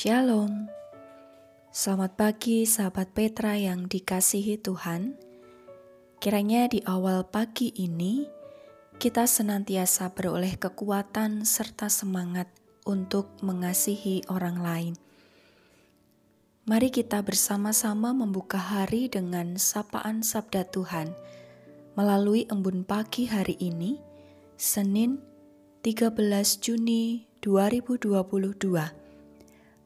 Shalom. Selamat pagi sahabat Petra yang dikasihi Tuhan. Kiranya di awal pagi ini kita senantiasa beroleh kekuatan serta semangat untuk mengasihi orang lain. Mari kita bersama-sama membuka hari dengan sapaan sabda Tuhan melalui embun pagi hari ini, Senin 13 Juni 2022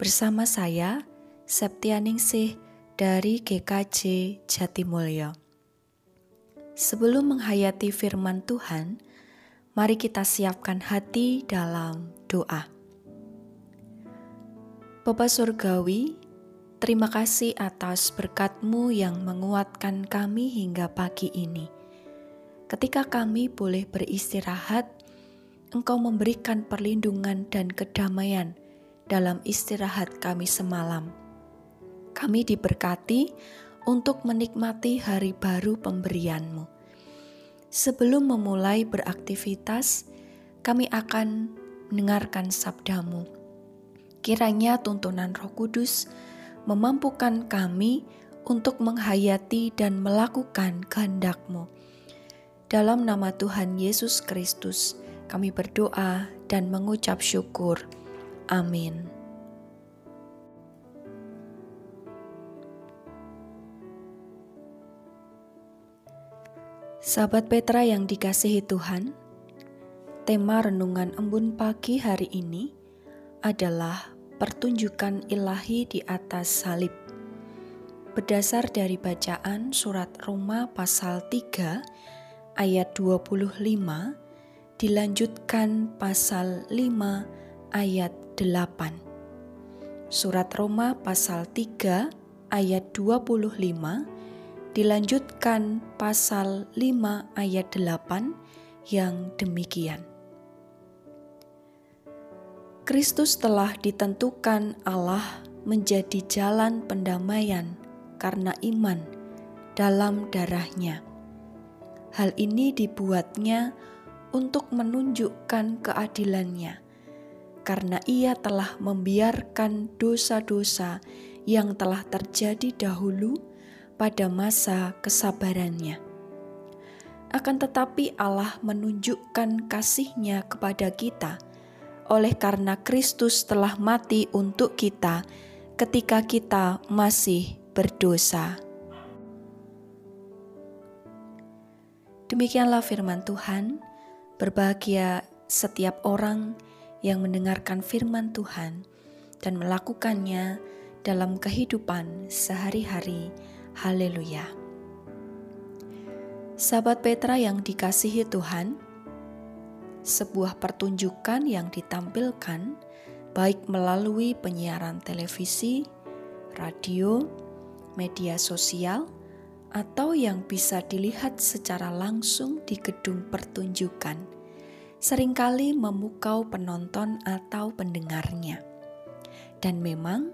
Bersama saya, Septianingsih dari GKJ Jatimulyo. Sebelum menghayati firman Tuhan, mari kita siapkan hati dalam doa. Bapa Surgawi, terima kasih atas berkat-Mu yang menguatkan kami hingga pagi ini. Ketika kami boleh beristirahat, Engkau memberikan perlindungan dan kedamaian dalam istirahat kami semalam. Kami diberkati untuk menikmati hari baru pemberianmu. Sebelum memulai beraktivitas, kami akan mendengarkan sabdamu. Kiranya tuntunan roh kudus memampukan kami untuk menghayati dan melakukan kehendakmu. Dalam nama Tuhan Yesus Kristus, kami berdoa dan mengucap syukur. Amin. Sahabat Petra yang dikasihi Tuhan, tema renungan embun pagi hari ini adalah pertunjukan ilahi di atas salib. Berdasar dari bacaan surat Roma pasal 3 ayat 25 dilanjutkan pasal 5 ayat 8. Surat Roma pasal 3 ayat 25 dilanjutkan pasal 5 ayat 8 yang demikian. Kristus telah ditentukan Allah menjadi jalan pendamaian karena iman dalam darahnya. Hal ini dibuatnya untuk menunjukkan keadilannya karena ia telah membiarkan dosa-dosa yang telah terjadi dahulu pada masa kesabarannya. Akan tetapi Allah menunjukkan kasihnya kepada kita oleh karena Kristus telah mati untuk kita ketika kita masih berdosa. Demikianlah firman Tuhan. Berbahagia setiap orang yang mendengarkan firman Tuhan dan melakukannya dalam kehidupan sehari-hari. Haleluya! Sahabat Petra yang dikasihi Tuhan, sebuah pertunjukan yang ditampilkan baik melalui penyiaran televisi, radio, media sosial, atau yang bisa dilihat secara langsung di gedung pertunjukan sering kali memukau penonton atau pendengarnya. Dan memang,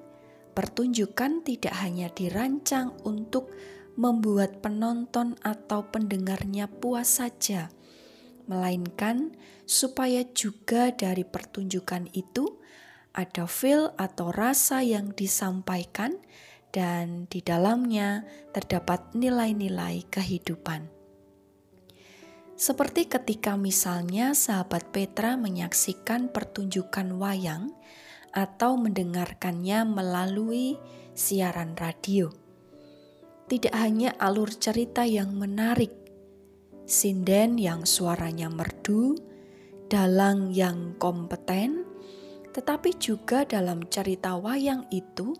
pertunjukan tidak hanya dirancang untuk membuat penonton atau pendengarnya puas saja, melainkan supaya juga dari pertunjukan itu ada feel atau rasa yang disampaikan dan di dalamnya terdapat nilai-nilai kehidupan. Seperti ketika misalnya sahabat Petra menyaksikan pertunjukan wayang atau mendengarkannya melalui siaran radio. Tidak hanya alur cerita yang menarik, sinden yang suaranya merdu, dalang yang kompeten, tetapi juga dalam cerita wayang itu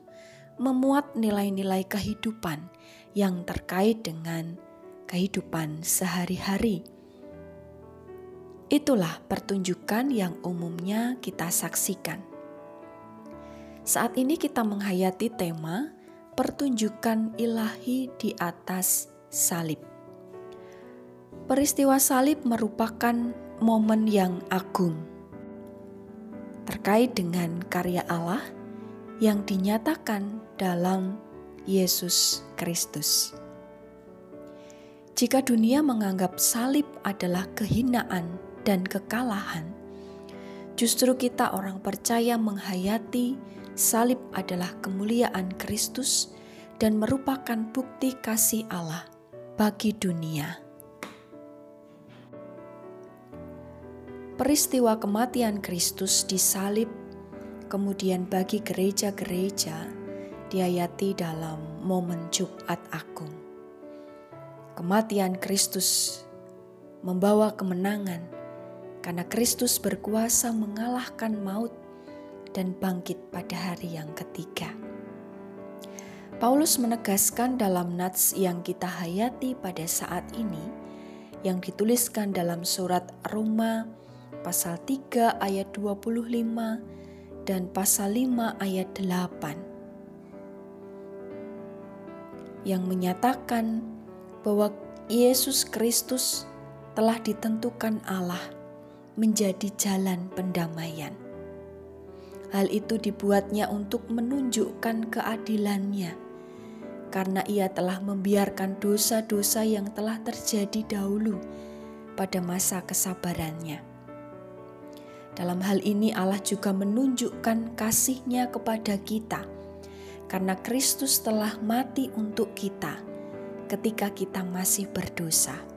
memuat nilai-nilai kehidupan yang terkait dengan kehidupan sehari-hari Itulah pertunjukan yang umumnya kita saksikan. Saat ini kita menghayati tema pertunjukan ilahi di atas salib. Peristiwa salib merupakan momen yang agung terkait dengan karya Allah yang dinyatakan dalam Yesus Kristus. Jika dunia menganggap salib adalah kehinaan dan kekalahan, justru kita orang percaya menghayati salib adalah kemuliaan Kristus dan merupakan bukti kasih Allah bagi dunia. Peristiwa kematian Kristus di salib, kemudian bagi gereja-gereja, diayati dalam momen Jumat Agung. Kematian Kristus membawa kemenangan karena Kristus berkuasa mengalahkan maut dan bangkit pada hari yang ketiga. Paulus menegaskan dalam nats yang kita hayati pada saat ini yang dituliskan dalam surat Roma pasal 3 ayat 25 dan pasal 5 ayat 8 yang menyatakan bahwa Yesus Kristus telah ditentukan Allah menjadi jalan pendamaian. Hal itu dibuatnya untuk menunjukkan keadilannya karena ia telah membiarkan dosa-dosa yang telah terjadi dahulu pada masa kesabarannya. Dalam hal ini Allah juga menunjukkan kasihnya kepada kita karena Kristus telah mati untuk kita ketika kita masih berdosa.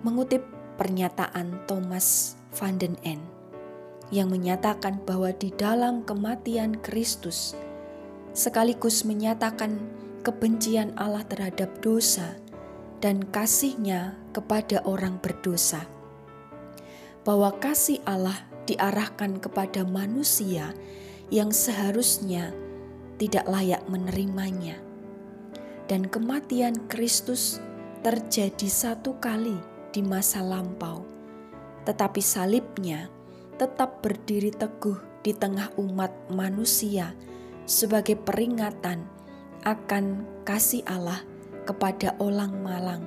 Mengutip pernyataan Thomas van den En yang menyatakan bahwa di dalam kematian Kristus, sekaligus menyatakan kebencian Allah terhadap dosa dan kasihnya kepada orang berdosa. Bahwa kasih Allah diarahkan kepada manusia yang seharusnya tidak layak menerimanya. Dan kematian Kristus terjadi satu kali di masa lampau, tetapi salibnya tetap berdiri teguh di tengah umat manusia sebagai peringatan akan kasih Allah kepada orang malang,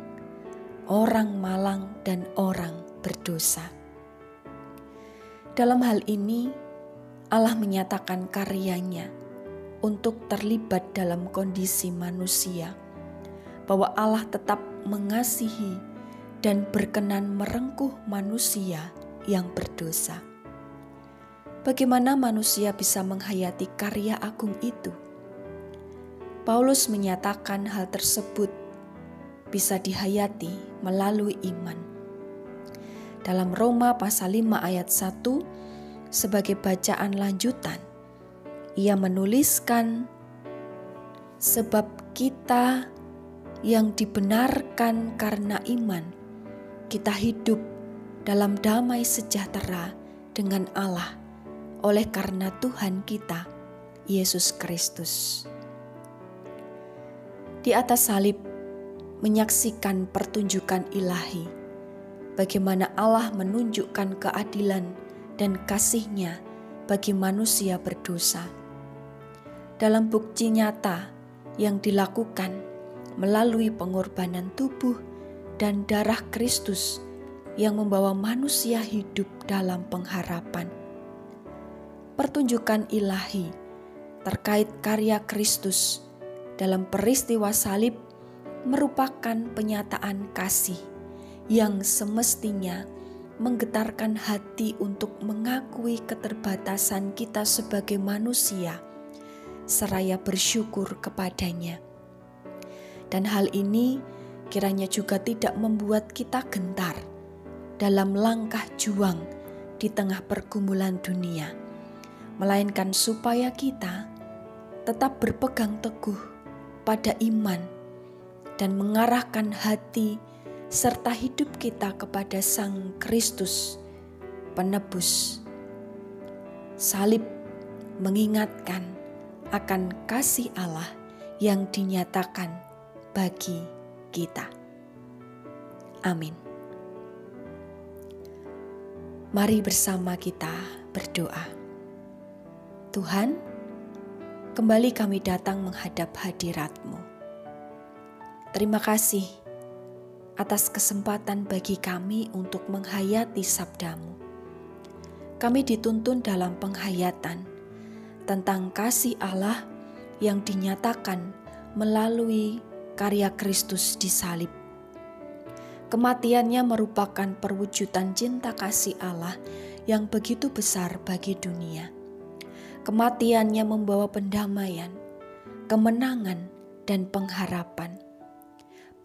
orang malang dan orang berdosa. Dalam hal ini, Allah menyatakan karyanya untuk terlibat dalam kondisi manusia, bahwa Allah tetap mengasihi dan berkenan merengkuh manusia yang berdosa. Bagaimana manusia bisa menghayati karya agung itu? Paulus menyatakan hal tersebut bisa dihayati melalui iman. Dalam Roma pasal 5 ayat 1 sebagai bacaan lanjutan, ia menuliskan sebab kita yang dibenarkan karena iman, kita hidup dalam damai sejahtera dengan Allah oleh karena Tuhan kita, Yesus Kristus. Di atas salib, menyaksikan pertunjukan ilahi, bagaimana Allah menunjukkan keadilan dan kasihnya bagi manusia berdosa. Dalam bukti nyata yang dilakukan melalui pengorbanan tubuh dan darah Kristus yang membawa manusia hidup dalam pengharapan pertunjukan ilahi terkait karya Kristus dalam peristiwa salib merupakan penyataan kasih yang semestinya menggetarkan hati untuk mengakui keterbatasan kita sebagai manusia, seraya bersyukur kepadanya. Dan hal ini kiranya juga tidak membuat kita gentar dalam langkah juang di tengah pergumulan dunia melainkan supaya kita tetap berpegang teguh pada iman dan mengarahkan hati serta hidup kita kepada Sang Kristus, penebus. Salib mengingatkan akan kasih Allah yang dinyatakan bagi kita. Amin. Mari bersama kita berdoa. Tuhan, kembali kami datang menghadap hadirat-Mu. Terima kasih atas kesempatan bagi kami untuk menghayati sabdamu. Kami dituntun dalam penghayatan tentang kasih Allah yang dinyatakan melalui karya Kristus di salib. Kematiannya merupakan perwujudan cinta kasih Allah yang begitu besar bagi dunia. Kematiannya membawa pendamaian, kemenangan, dan pengharapan.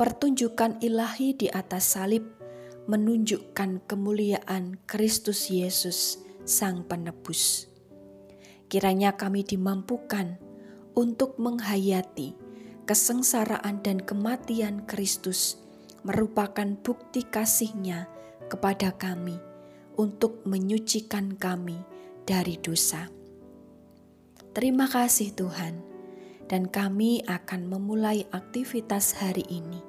Pertunjukan ilahi di atas salib menunjukkan kemuliaan Kristus Yesus, Sang Penebus. Kiranya kami dimampukan untuk menghayati kesengsaraan dan kematian Kristus merupakan bukti kasihnya kepada kami untuk menyucikan kami dari dosa. Terima kasih Tuhan, dan kami akan memulai aktivitas hari ini.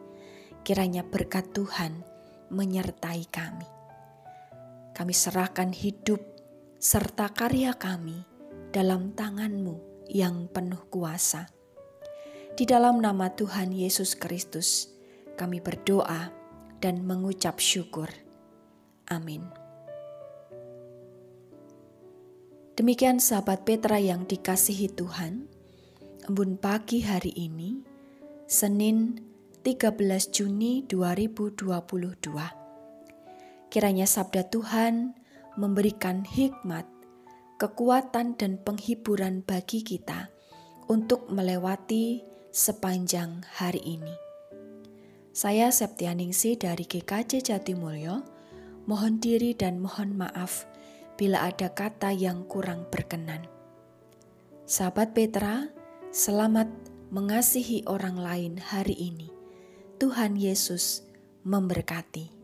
Kiranya berkat Tuhan menyertai kami. Kami serahkan hidup serta karya kami dalam tanganmu yang penuh kuasa. Di dalam nama Tuhan Yesus Kristus, kami berdoa dan mengucap syukur. Amin. Demikian sahabat Petra yang dikasihi Tuhan, embun pagi hari ini, Senin 13 Juni 2022. Kiranya sabda Tuhan memberikan hikmat kekuatan dan penghiburan bagi kita untuk melewati sepanjang hari ini. Saya Septianingsi dari GKJ Jatimulyo, mohon diri dan mohon maaf bila ada kata yang kurang berkenan. Sahabat Petra, selamat mengasihi orang lain hari ini. Tuhan Yesus memberkati.